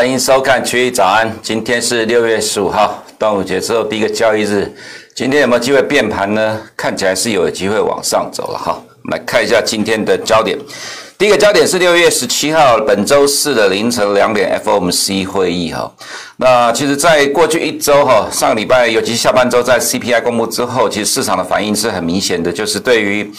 欢迎收看《区域早安》。今天是六月十五号，端午节之后第一个交易日。今天有没有机会变盘呢？看起来是有机会往上走了哈。我们来看一下今天的焦点。第一个焦点是六月十七号本周四的凌晨两点 FOMC 会议哈。那其实，在过去一周哈，上个礼拜尤其下半周在 CPI 公布之后，其实市场的反应是很明显的，就是对于。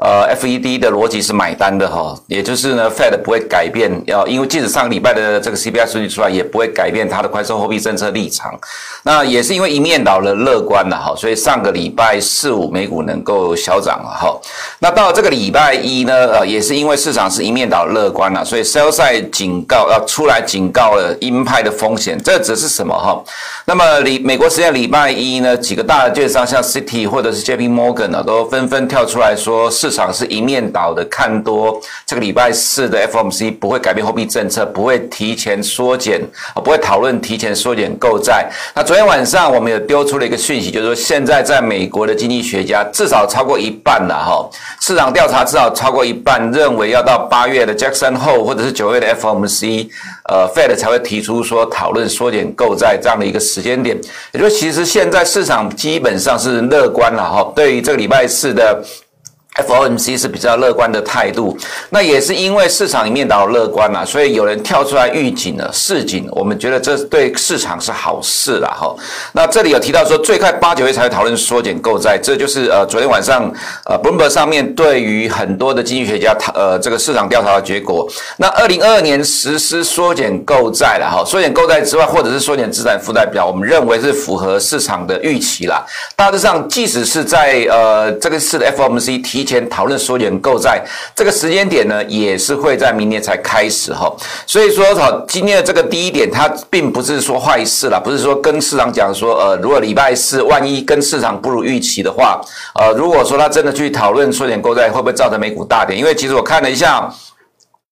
呃，FED 的逻辑是买单的哈，也就是呢，Fed 不会改变，要因为即使上个礼拜的这个 CPI 数据出来，也不会改变它的宽松货币政策立场。那也是因为一面倒的乐观了哈，所以上个礼拜四五美股能够小涨了哈。那到了这个礼拜一呢，呃，也是因为市场是一面倒乐观了，所以 Sell Side 警告要出来警告了鹰派的风险，这只是什么哈？那么礼美国时间礼拜一呢，几个大的券商像 City 或者是 JP Morgan 呢，都纷纷跳出来说是。市场是一面倒的看多，这个礼拜四的 FOMC 不会改变货币政策，不会提前缩减，不会讨论提前缩减购债。那昨天晚上我们也丢出了一个讯息，就是说现在在美国的经济学家至少超过一半了哈，市场调查至少超过一半认为要到八月的 Jackson 后或者是九月的 FOMC，呃，Fed 才会提出说讨论缩减购债这样的一个时间点。也就其实现在市场基本上是乐观了哈，对于这个礼拜四的。FOMC 是比较乐观的态度，那也是因为市场里面倒乐观了，所以有人跳出来预警了，市警。我们觉得这对市场是好事了哈。那这里有提到说，最快八九月才会讨论缩减购债，这就是呃昨天晚上呃 Bloomberg 上面对于很多的经济学家呃这个市场调查的结果。那二零二二年实施缩减购债了哈，缩减购债之外，或者是缩减资产负债表，我们认为是符合市场的预期啦。大致上，即使是在呃这个市的 FOMC 提。前讨论缩减购债这个时间点呢，也是会在明年才开始哈。所以说，好，今天的这个第一点，它并不是说坏事啦，不是说跟市场讲说，呃，如果礼拜四万一跟市场不如预期的话，呃，如果说他真的去讨论缩减购债，会不会造成美股大跌？因为其实我看了一下。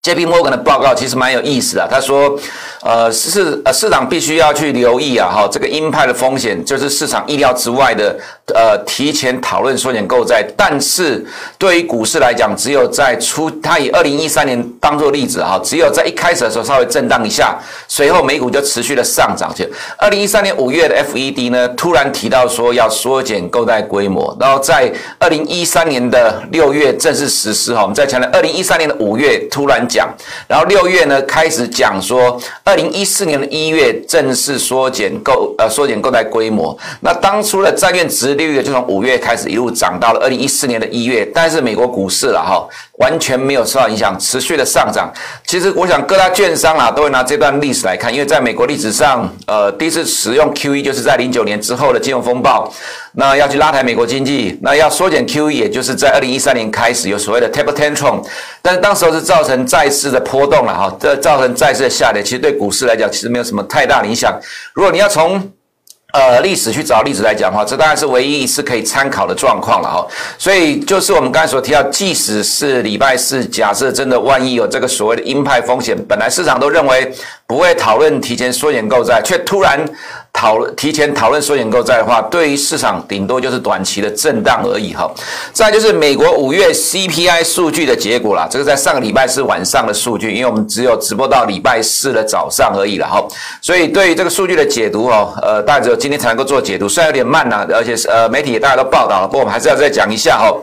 JP Morgan 的报告其实蛮有意思的，他说，呃，市呃市场必须要去留意啊，哈，这个鹰派的风险就是市场意料之外的，呃，提前讨论缩减购债，但是对于股市来讲，只有在初，他以二零一三年当做例子哈，只有在一开始的时候稍微震荡一下，随后美股就持续的上涨去。二零一三年五月的 FED 呢，突然提到说要缩减购债规模，然后在二零一三年的六月正式实施哈，我们再强调，二零一三年的五月突然。讲，然后六月呢开始讲说，二零一四年的一月正式缩减购呃缩减购债规模。那当初的债券值利率就从五月开始一路涨到了二零一四年的一月，但是美国股市了哈，完全没有受到影响，持续的上涨。其实我想各大券商啊都会拿这段历史来看，因为在美国历史上，呃，第一次使用 QE 就是在零九年之后的金融风暴。那要去拉抬美国经济，那要缩减 QE，也就是在二零一三年开始有所谓的 taper tantrum，但是当时候是造成债市的波动了哈，这造成债市的下跌，其实对股市来讲其实没有什么太大影响。如果你要从呃，历史去找例子来讲的话，这当然是唯一一次可以参考的状况了哈。所以就是我们刚才所提到，即使是礼拜四，假设真的万一有这个所谓的鹰派风险，本来市场都认为不会讨论提前缩减购债，却突然讨论提前讨论缩减购债的话，对于市场顶多就是短期的震荡而已哈。再就是美国五月 CPI 数据的结果啦，这个在上个礼拜四晚上的数据，因为我们只有直播到礼拜四的早上而已了哈。所以对于这个数据的解读哦，呃，大家只有。今天才能够做解读，虽然有点慢呢，而且是呃媒体也大家都报道了，不过我们还是要再讲一下哈。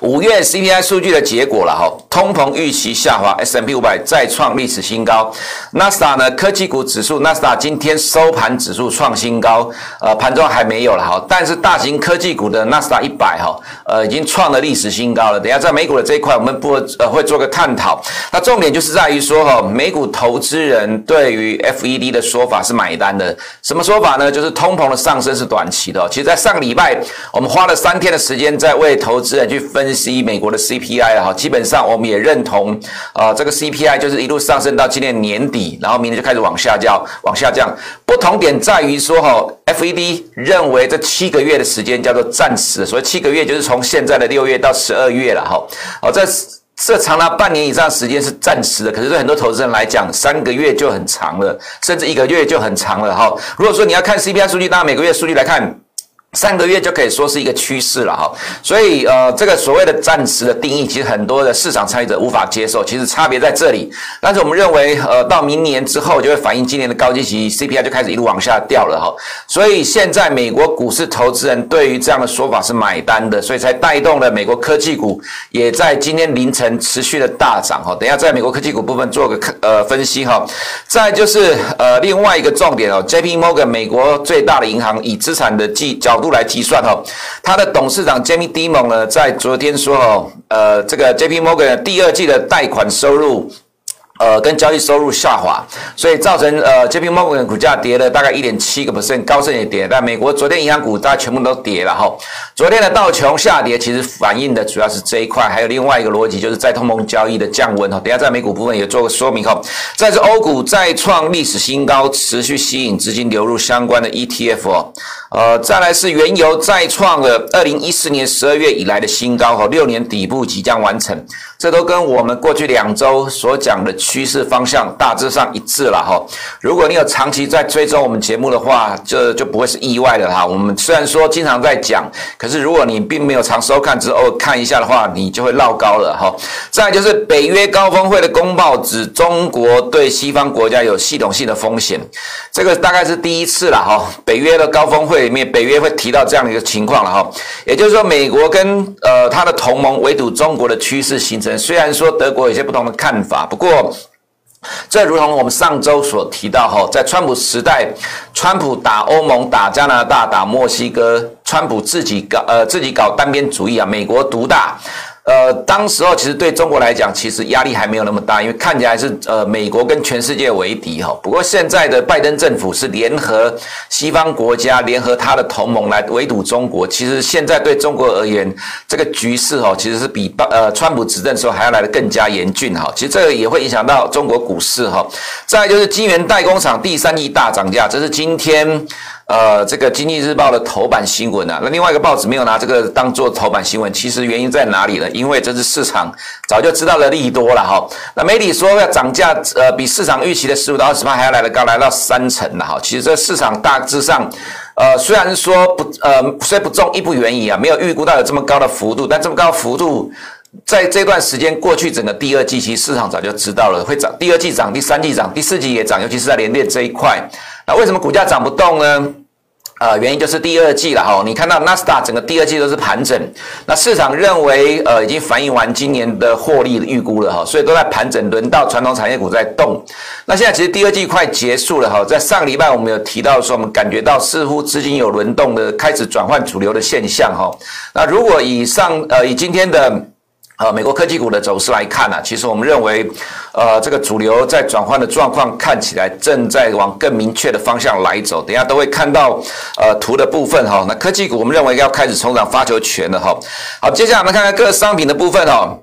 五月 CPI 数据的结果了哈，通膨预期下滑，S&P 五百再创历史新高。纳斯达呢，科技股指数，纳斯达今天收盘指数创新高，呃，盘中还没有了哈，但是大型科技股的纳斯达一百哈，呃，已经创了历史新高了。等下在美股的这一块，我们不呃会做个探讨。那重点就是在于说哈，美股投资人对于 FED 的说法是买单的。什么说法呢？就是通膨的上升是短期的。其实，在上个礼拜，我们花了三天的时间在为投资人去。分析美国的 CPI 哈，基本上我们也认同，啊，这个 CPI 就是一路上升到今年年底，然后明年就开始往下降，往下降。不同点在于说哈，FED 认为这七个月的时间叫做暂时，所以七个月就是从现在的六月到十二月了哈。好，这这长达半年以上时间是暂时的，可是对很多投资人来讲，三个月就很长了，甚至一个月就很长了哈。如果说你要看 CPI 数据，当然每个月数据来看。三个月就可以说是一个趋势了哈，所以呃，这个所谓的暂时的定义，其实很多的市场参与者无法接受。其实差别在这里，但是我们认为，呃，到明年之后就会反映今年的高基息 CPI 就开始一路往下掉了哈。所以现在美国股市投资人对于这样的说法是买单的，所以才带动了美国科技股也在今天凌晨持续的大涨哈。等下在美国科技股部分做个呃分析哈。再就是呃另外一个重点哦，JP Morgan 美国最大的银行以资产的计角度来计算哈，他的董事长 Jamie Dimon 呢，在昨天说哦，呃，这个 JP Morgan 第二季的贷款收入。呃，跟交易收入下滑，所以造成呃，JP Morgan 股价跌了大概一点七个 percent，高盛也跌。但美国昨天银行股大家全部都跌了哈。昨天的道琼下跌，其实反映的主要是这一块，还有另外一个逻辑，就是在通膨交易的降温哈。等下在美股部分也做个说明哈。再是欧股再创历史新高，持续吸引资金流入相关的 ETF 哦。呃，再来是原油再创了二零一四年十二月以来的新高哈，六年底部即将完成。这都跟我们过去两周所讲的趋势方向大致上一致了哈。如果你有长期在追踪我们节目的话，这就不会是意外的哈。我们虽然说经常在讲，可是如果你并没有常收看，只偶尔看一下的话，你就会落高了哈。再就是北约高峰会的公报指中国对西方国家有系统性的风险，这个大概是第一次了哈。北约的高峰会里面，北约会提到这样的一个情况了哈。也就是说，美国跟呃他的同盟围堵中国的趋势形成。虽然说德国有些不同的看法，不过这如同我们上周所提到哈，在川普时代，川普打欧盟、打加拿大、打墨西哥，川普自己搞呃自己搞单边主义啊，美国独大。呃，当时候其实对中国来讲，其实压力还没有那么大，因为看起来是呃美国跟全世界为敌哈。不过现在的拜登政府是联合西方国家，联合他的同盟来围堵中国。其实现在对中国而言，这个局势哈，其实是比呃川普执政的时候还要来得更加严峻哈。其实这个也会影响到中国股市哈。再来就是晶圆代工厂第三季大涨价，这是今天。呃，这个《经济日报》的头版新闻啊，那另外一个报纸没有拿这个当做头版新闻，其实原因在哪里呢？因为这是市场早就知道的利多了哈。那媒体说要涨价，呃，比市场预期的十五到二十%还要来得高，来到三成了哈。其实这市场大致上，呃，虽然说不，呃，虽不重亦不远矣啊，没有预估到有这么高的幅度，但这么高幅度，在这段时间过去，整个第二季其实市场早就知道了会涨，第二季涨，第三季涨，第四季也涨，尤其是在联电这一块。那为什么股价涨不动呢？呃，原因就是第二季了哈。你看到纳斯达整个第二季都是盘整，那市场认为呃已经反映完今年的获利的预估了哈，所以都在盘整，轮到传统产业股在动。那现在其实第二季快结束了哈，在上个礼拜我们有提到说，我们感觉到似乎资金有轮动的开始转换主流的现象哈。那如果以上呃以今天的。呃，美国科技股的走势来看呢、其实我们认为，呃，这个主流在转换的状况看起来正在往更明确的方向来走。等下都会看到，呃，图的部分哈、那科技股我们认为要开始重掌发球权了哈、好，接下来我们看看各商品的部分哈、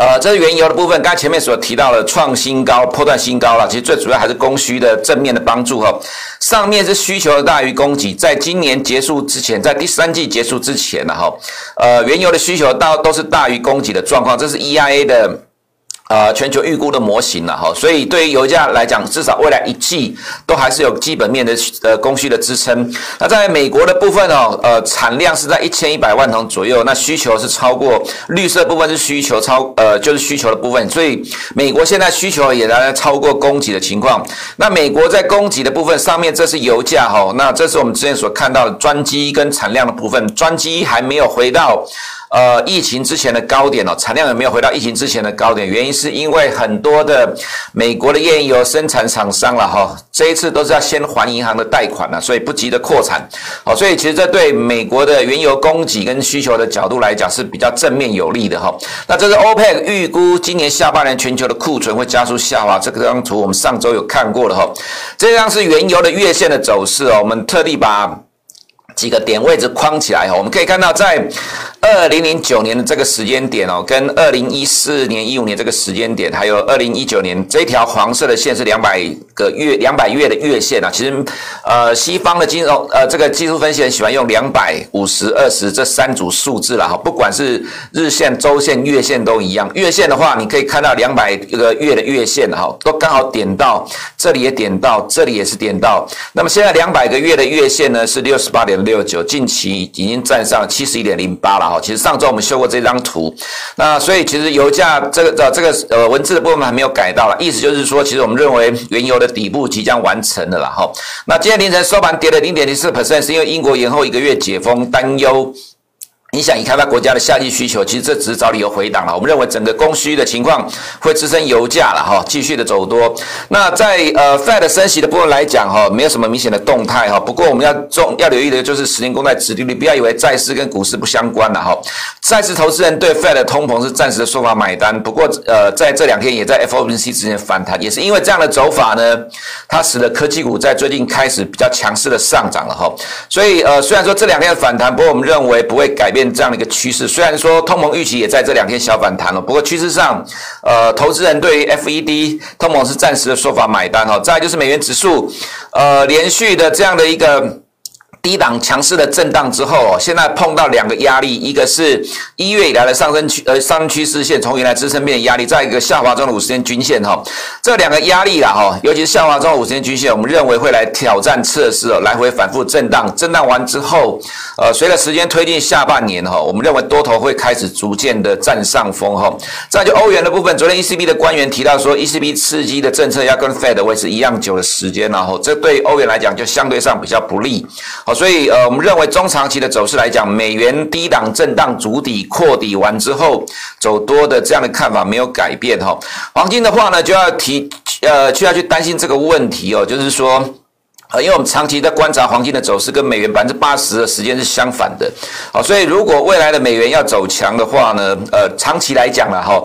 呃，这是原油的部分，刚才前面所提到的创新高、破断新高了。其实最主要还是供需的正面的帮助哈。上面是需求大于供给，在今年结束之前，在第三季结束之前呢哈，呃，原油的需求大都是大于供给的状况，这是 EIA 的。呃，全球预估的模型了哈，所以对于油价来讲，至少未来一季都还是有基本面的呃供需的支撑。那在美国的部分哦，呃，产量是在一千一百万桶左右，那需求是超过绿色部分是需求超呃就是需求的部分，所以美国现在需求也来超过供给的情况。那美国在供给的部分上面，这是油价哈，那这是我们之前所看到的专机跟产量的部分，专机还没有回到。呃，疫情之前的高点哦，产量有没有回到疫情之前的高点？原因是因为很多的美国的页岩油生产厂商了哈，这一次都是要先还银行的贷款了，所以不急着扩产。好，所以其实这对美国的原油供给跟需求的角度来讲是比较正面有利的哈。那这是 OPEC 预估今年下半年全球的库存会加速下滑，这个张图我们上周有看过了哈。这张是原油的月线的走势哦，我们特地把。几个点位置框起来哈，我们可以看到，在二零零九年的这个时间点哦，跟二零一四年、一五年这个时间点，还有二零一九年这条黄色的线是两百个月、两百月的月线啊。其实，呃，西方的金融呃这个技术分析很喜欢用两百、五十、二十这三组数字了哈，不管是日线、周线、月线都一样。月线的话，你可以看到两百个月的月线哈，都刚好点到这里也点到，这里也是点到。那么现在两百个月的月线呢是六十八点六。六九，近期已经站上七十一点零八了哈。其实上周我们修过这张图，那所以其实油价这个呃这个呃文字的部分还没有改到了，意思就是说，其实我们认为原油的底部即将完成了了哈。那今天凌晨收盘跌了零点零四 percent，是因为英国延后一个月解封担忧。影响已开发国家的夏季需求，其实这只是找理由回档了。我们认为整个供需的情况会支撑油价了哈，继续的走多。那在呃 Fed 升息的部分来讲哈，没有什么明显的动态哈。不过我们要重要留意的就是十年公债殖利率，不要以为债市跟股市不相关了哈。债市投资人对 Fed 的通膨是暂时的说法买单，不过呃在这两天也在 FOMC 之前反弹，也是因为这样的走法呢，它使得科技股在最近开始比较强势的上涨了哈。所以呃虽然说这两天的反弹，不过我们认为不会改变。这样的一个趋势，虽然说通膨预期也在这两天小反弹了，不过趋势上，呃，投资人对于 FED 通膨是暂时的说法买单哈。再就是美元指数，呃，连续的这样的一个。低档强势的震荡之后，现在碰到两个压力，一个是一月以来的上升趋呃上升趋势线从原来支撑变成压力，再一个下滑中的五十天均线哈，这两个压力啦哈，尤其是下滑中的五十天均线，我们认为会来挑战测试哦，来回反复震荡，震荡完之后，呃，随着时间推进下半年哈，我们认为多头会开始逐渐的占上风哈。再就欧元的部分，昨天 ECB 的官员提到说，ECB 刺激的政策要跟 Fed 维持一样久的时间，然后这对欧元来讲就相对上比较不利。所以，呃，我们认为中长期的走势来讲，美元低档震荡筑底扩底完之后，走多的这样的看法没有改变哈。黄金的话呢，就要提，呃，就要去担心这个问题哦，就是说，呃，因为我们长期在观察黄金的走势，跟美元百分之八十的时间是相反的，好，所以如果未来的美元要走强的话呢，呃，长期来讲了哈。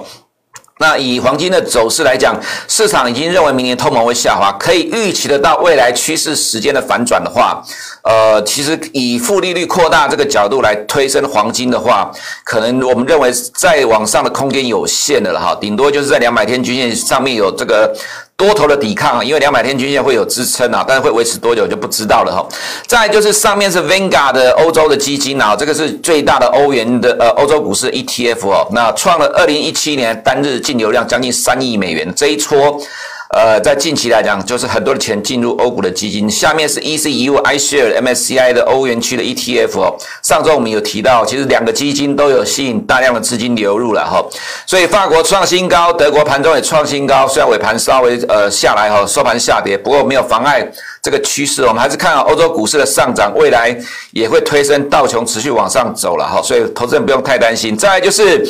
那以黄金的走势来讲，市场已经认为明年通膨会下滑，可以预期得到未来趋势时间的反转的话，呃，其实以负利率扩大这个角度来推升黄金的话，可能我们认为再往上的空间有限的了哈，顶多就是在两百天均线上面有这个。多头的抵抗啊，因为两百天均线会有支撑啊，但是会维持多久就不知道了哈。再就是上面是 Vanguard 的欧洲的基金啊，这个是最大的欧元的呃欧洲股市 ETF 哦，那创了二零一七年单日净流量将近三亿美元，这一戳。呃，在近期来讲，就是很多的钱进入欧股的基金。下面是 E C U I Share MSCI 的欧元区的 ETF。上周我们有提到，其实两个基金都有吸引大量的资金流入了哈。所以法国创新高，德国盘中也创新高，虽然尾盘稍微呃下来哈，收盘下跌，不过没有妨碍这个趋势。我们还是看好欧洲股市的上涨，未来也会推升道琼持续往上走了哈。所以投资人不用太担心。再就是。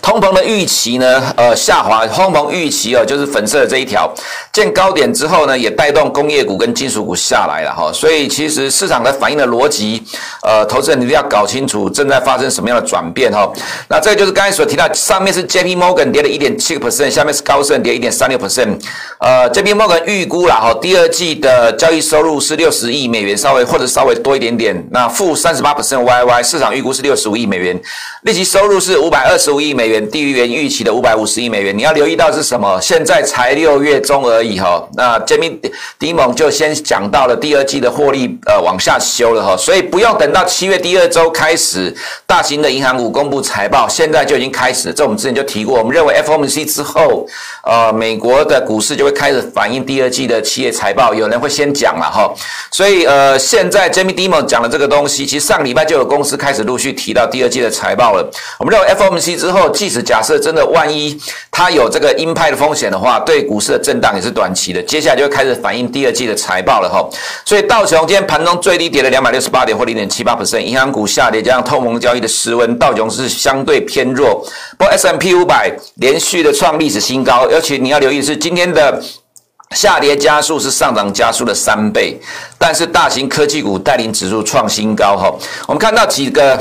通膨的预期呢，呃，下滑。通膨预期哦，就是粉色的这一条，见高点之后呢，也带动工业股跟金属股下来了哈。所以其实市场的反应的逻辑，呃，投资人一定要搞清楚正在发生什么样的转变哈。那这个就是刚才所提到，上面是 JP Morgan 跌了一点七个 percent，下面是高盛跌一点三六 percent。呃，JP Morgan 预估了哈，第二季的交易收入是六十亿美元，稍微或者稍微多一点点。那负三十八 percent YY，市场预估是六十五亿美元，利息收入是五百二十五。五亿美元低于原预期的五百五十亿美元，你要留意到是什么？现在才六月中而已哈。那 jimmy 迪蒙就先讲到了第二季的获利呃往下修了哈，所以不用等到七月第二周开始，大型的银行股公布财报，现在就已经开始。这我们之前就提过，我们认为 FOMC 之后，呃，美国的股市就会开始反映第二季的企业财报，有人会先讲了哈。所以呃，现在 jimmy 迪蒙讲的这个东西，其实上礼拜就有公司开始陆续提到第二季的财报了。我们认为 FOMC 之之后，即使假设真的万一它有这个鹰派的风险的话，对股市的震荡也是短期的。接下来就会开始反映第二季的财报了哈。所以道琼今天盘中最低跌了两百六十八点或零点七八 percent，银行股下跌加上通膨交易的失温，道琼是相对偏弱。不过 S M P 五百连续的创历史新高，而且你要留意是今天的下跌加速是上涨加速的三倍，但是大型科技股带领指数创新高哈。我们看到几个。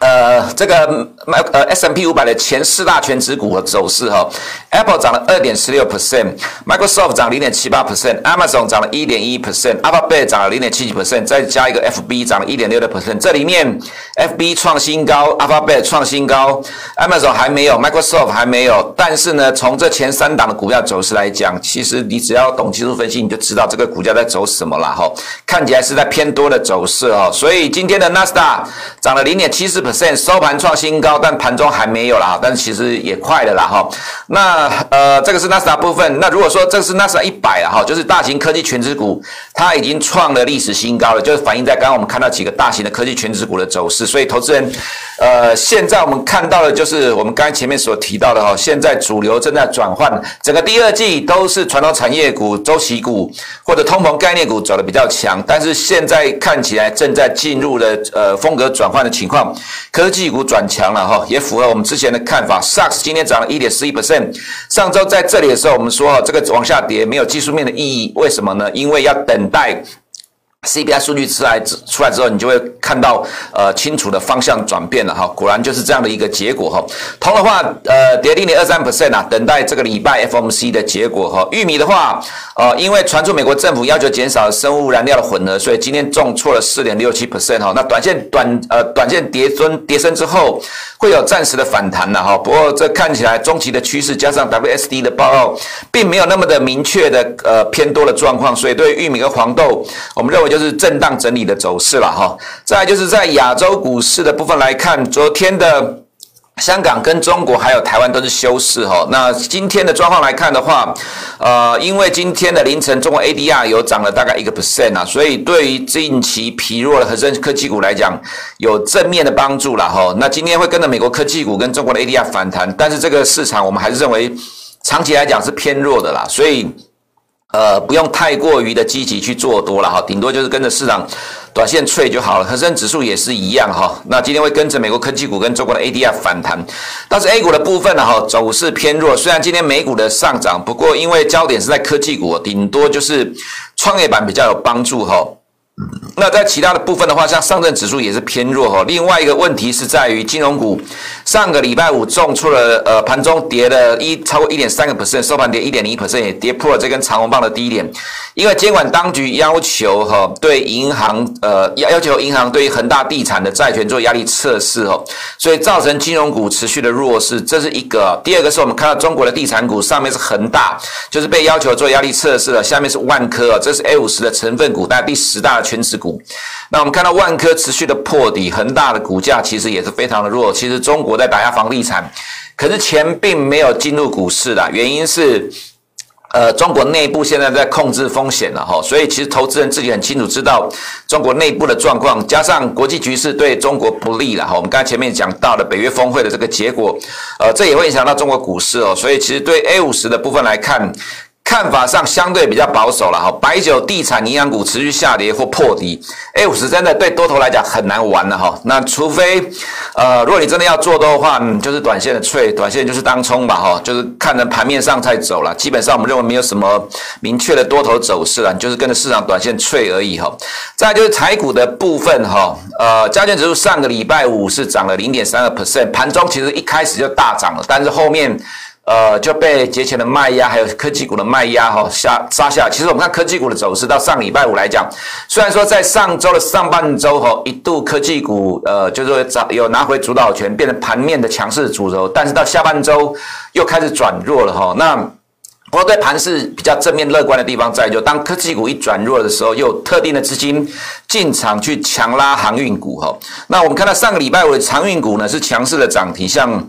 呃，这个呃 S M P 五百的前四大权值股的走势哈，Apple 涨了二点十六 percent，Microsoft 涨零点七八 percent，Amazon 涨了一点一 percent，Alphabet 涨了零点七几 percent，再加一个 FB 涨了一点六的 percent。这里面 FB 创新高，Alphabet 创新高，Amazon 还没有，Microsoft 还没有。但是呢，从这前三档的股票走势来讲，其实你只要懂技术分析，你就知道这个股价在走什么了哈。看起来是在偏多的走势哦，所以今天的纳斯达涨了零点七四 percent。收盘创新高但盘中还没有啦，但是其实也快了啦哈。那呃，这个是纳斯达部分。那如果说这是纳斯达一百了哈，就是大型科技全值股，它已经创了历史新高了，就是反映在刚刚我们看到几个大型的科技全值股的走势。所以投资人，呃，现在我们看到的就是我们刚才前面所提到的哈，现在主流正在转换，整个第二季都是传统产业股、周期股或者通膨概念股走的比较强，但是现在看起来正在进入了呃风格转换的情况，科技股转强了哈，也符合我们之前的看法。SAX 今天涨了一点四一 percent，上周在这里的时候我们说这个往下跌没有技术面的意义，为什么呢？因为要等待。CPI 数据出来之出来之后，你就会看到呃清楚的方向转变了哈，果然就是这样的一个结果哈。铜的话，呃跌零点二三 percent 啊，等待这个礼拜 FOMC 的结果哈。玉米的话，呃因为传出美国政府要求减少生物燃料的混合，所以今天重挫了四点六七 percent 哈。那短线短呃短线跌升跌升之后，会有暂时的反弹了哈。不过这看起来中期的趋势加上 WSD 的报告，并没有那么的明确的呃偏多的状况，所以对玉米和黄豆，我们认为。就是震荡整理的走势了哈，再就是在亚洲股市的部分来看，昨天的香港跟中国还有台湾都是休市哈。那今天的状况来看的话，呃，因为今天的凌晨中国 ADR 有涨了大概一个 percent 啊，所以对于近期疲弱的恒生科技股来讲，有正面的帮助了哈。那今天会跟着美国科技股跟中国的 ADR 反弹，但是这个市场我们还是认为长期来讲是偏弱的啦，所以。呃，不用太过于的积极去做多了哈，顶多就是跟着市场短线脆就好了。恒生指数也是一样哈，那今天会跟着美国科技股跟中国的 ADR 反弹，但是 A 股的部分呢哈，走势偏弱。虽然今天美股的上涨，不过因为焦点是在科技股，顶多就是创业板比较有帮助哈。那在其他的部分的话，像上证指数也是偏弱哈。另外一个问题是在于金融股，上个礼拜五重出了，呃，盘中跌了一超过一点三个 percent，收盘跌一点零一 percent，也跌破了这根长红棒的低点。因为监管当局要求哈，对银行呃要要求银行对于恒大地产的债权做压力测试哦，所以造成金融股持续的弱势，这是一个。第二个是我们看到中国的地产股，上面是恒大，就是被要求做压力测试了，下面是万科，这是 A 五十的成分股，大概第十大。权值股，那我们看到万科持续的破底，恒大的股价其实也是非常的弱。其实中国在打压房地产，可是钱并没有进入股市的，原因是，呃，中国内部现在在控制风险了哈，所以其实投资人自己很清楚知道中国内部的状况，加上国际局势对中国不利了哈。我们刚才前面讲到的北约峰会的这个结果，呃，这也会影响到中国股市哦。所以其实对 A 五十的部分来看。看法上相对比较保守了哈，白酒、地产、银行股持续下跌或破底，A 五十真的对多头来讲很难玩了哈。那除非，呃，如果你真的要做多的话，嗯，就是短线的脆，短线就是当冲吧哈，就是看着盘面上在走了。基本上我们认为没有什么明确的多头走势了，就是跟着市场短线脆而已哈。再就是台股的部分哈，呃，加权指数上个礼拜五是涨了零点三个 percent，盘中其实一开始就大涨了，但是后面。呃，就被节前的卖压，还有科技股的卖压哈下杀下。其实我们看科技股的走势，到上礼拜五来讲，虽然说在上周的上半周哈一度科技股呃就是说找有拿回主导权，变成盘面的强势主轴，但是到下半周又开始转弱了哈。那不过对盘势比较正面乐观的地方在，就当科技股一转弱的时候，又有特定的资金进场去强拉航运股哈。那我们看到上个礼拜五的航运股呢是强势的涨停，像。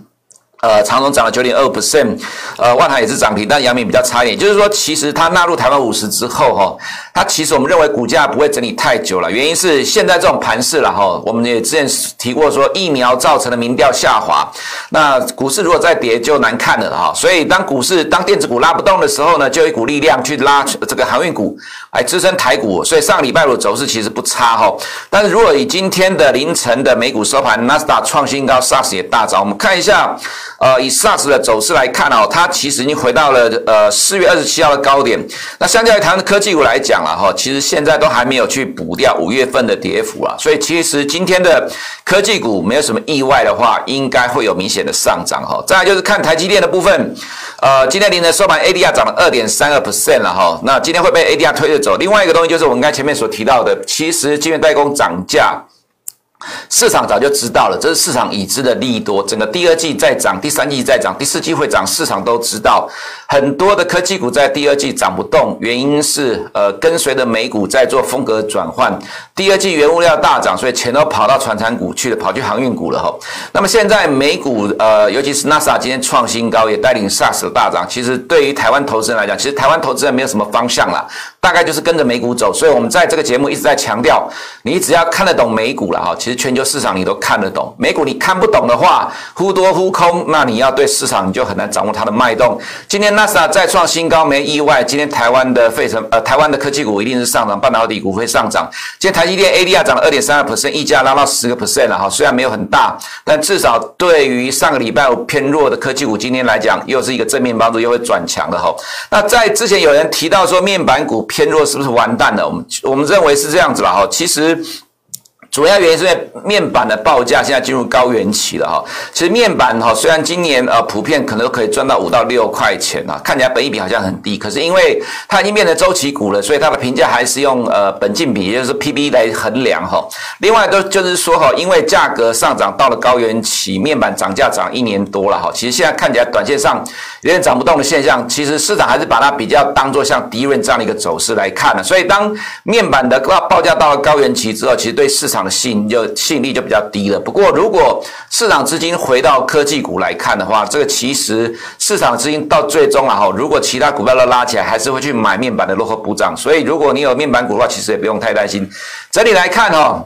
呃，长荣涨了九点二 percent，呃，万海也是涨停，但阳明比较差一点。就是说，其实它纳入台湾五十之后，哈，它其实我们认为股价不会整理太久了。原因是现在这种盘势了，哈，我们也之前提过说，疫苗造成的民调下滑，那股市如果再跌就难看了，哈。所以当股市当电子股拉不动的时候呢，就有一股力量去拉这个航运股来支撑台股。所以上个礼拜五的走势其实不差，哈。但是如果以今天的凌晨的美股收盘，纳斯达创新高，SARS 也大涨，我们看一下。呃，以 SARS 的走势来看哦，它其实已经回到了呃四月二十七号的高点。那相较于台湾的科技股来讲了哈，其实现在都还没有去补掉五月份的跌幅啊，所以其实今天的科技股没有什么意外的话，应该会有明显的上涨哈。再来就是看台积电的部分，呃，今天凌晨收盘 ADR 涨了二点三个 percent 了哈。那今天会被 ADR 推着走。另外一个东西就是我们刚才前面所提到的，其实晶圆代工涨价。市场早就知道了，这是市场已知的利多。整个第二季在涨，第三季在涨，第四季会涨，市场都知道。很多的科技股在第二季涨不动，原因是呃跟随着美股在做风格转换。第二季原物料大涨，所以钱都跑到传产股去了，跑去航运股了哈。那么现在美股呃，尤其是 NASA 今天创新高，也带领 SARS 的大涨。其实对于台湾投资人来讲，其实台湾投资人没有什么方向啦，大概就是跟着美股走。所以我们在这个节目一直在强调，你只要看得懂美股了哈，其实全球市场你都看得懂。美股你看不懂的话，忽多忽空，那你要对市场你就很难掌握它的脉动。今天纳斯达再创新高，没意外。今天台湾的费城呃，台湾的科技股一定是上涨，半导体股会上涨。今天台积电 ADR 涨了二点三二 percent，溢价拉到十个 percent 了哈，虽然没有很大，但至少对于上个礼拜五偏弱的科技股，今天来讲又是一个正面帮助，又会转强的哈。那在之前有人提到说面板股天弱，是不是完蛋了？我们我们认为是这样子了哈，其实。主要原因是因为面板的报价现在进入高原期了哈。其实面板哈，虽然今年呃普遍可能都可以赚到五到六块钱啊，看起来本益比好像很低，可是因为它已经变成周期股了，所以它的评价还是用呃本净比，也就是 PB 来衡量哈。另外都就是说哈，因为价格上涨到了高原期，面板涨价涨一年多了哈。其实现在看起来短线上有点涨不动的现象，其实市场还是把它比较当做像低润这样的一个走势来看的。所以当面板的报报价到了高原期之后，其实对市场的吸引就吸引力就比较低了。不过，如果市场资金回到科技股来看的话，这个其实市场资金到最终啊哈，如果其他股票都拉起来，还是会去买面板的落后补涨。所以，如果你有面板股的话，其实也不用太担心。整体来看哈。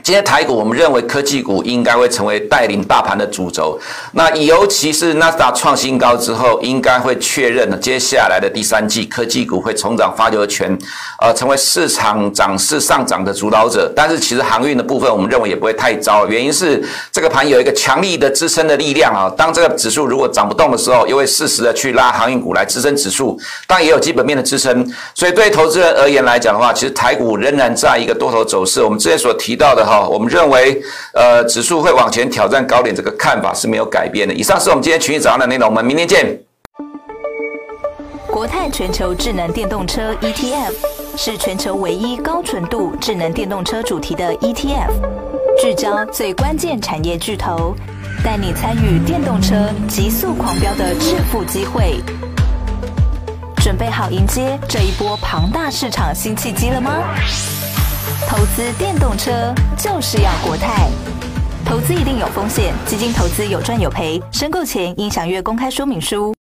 今天台股，我们认为科技股应该会成为带领大盘的主轴。那尤其是纳斯达创新高之后，应该会确认了接下来的第三季科技股会重掌发球权，呃，成为市场涨势上涨的主导者。但是其实航运的部分，我们认为也不会太糟，原因是这个盘有一个强力的支撑的力量啊。当这个指数如果涨不动的时候，又会适时的去拉航运股来支撑指数，但也有基本面的支撑。所以对投资人而言来讲的话，其实台股仍然在一个多头走势。我们之前所提到的。好，我们认为，呃，指数会往前挑战高点，这个看法是没有改变的。以上是我们今天群益早上的内容，我们明天见。国泰全球智能电动车 ETF 是全球唯一高纯度智能电动车主题的 ETF，聚焦最关键产业巨头，带你参与电动车急速狂飙的致富机会。准备好迎接这一波庞大市场新契机了吗？投资电动车就是要国泰，投资一定有风险，基金投资有赚有赔，申购前应详阅公开说明书。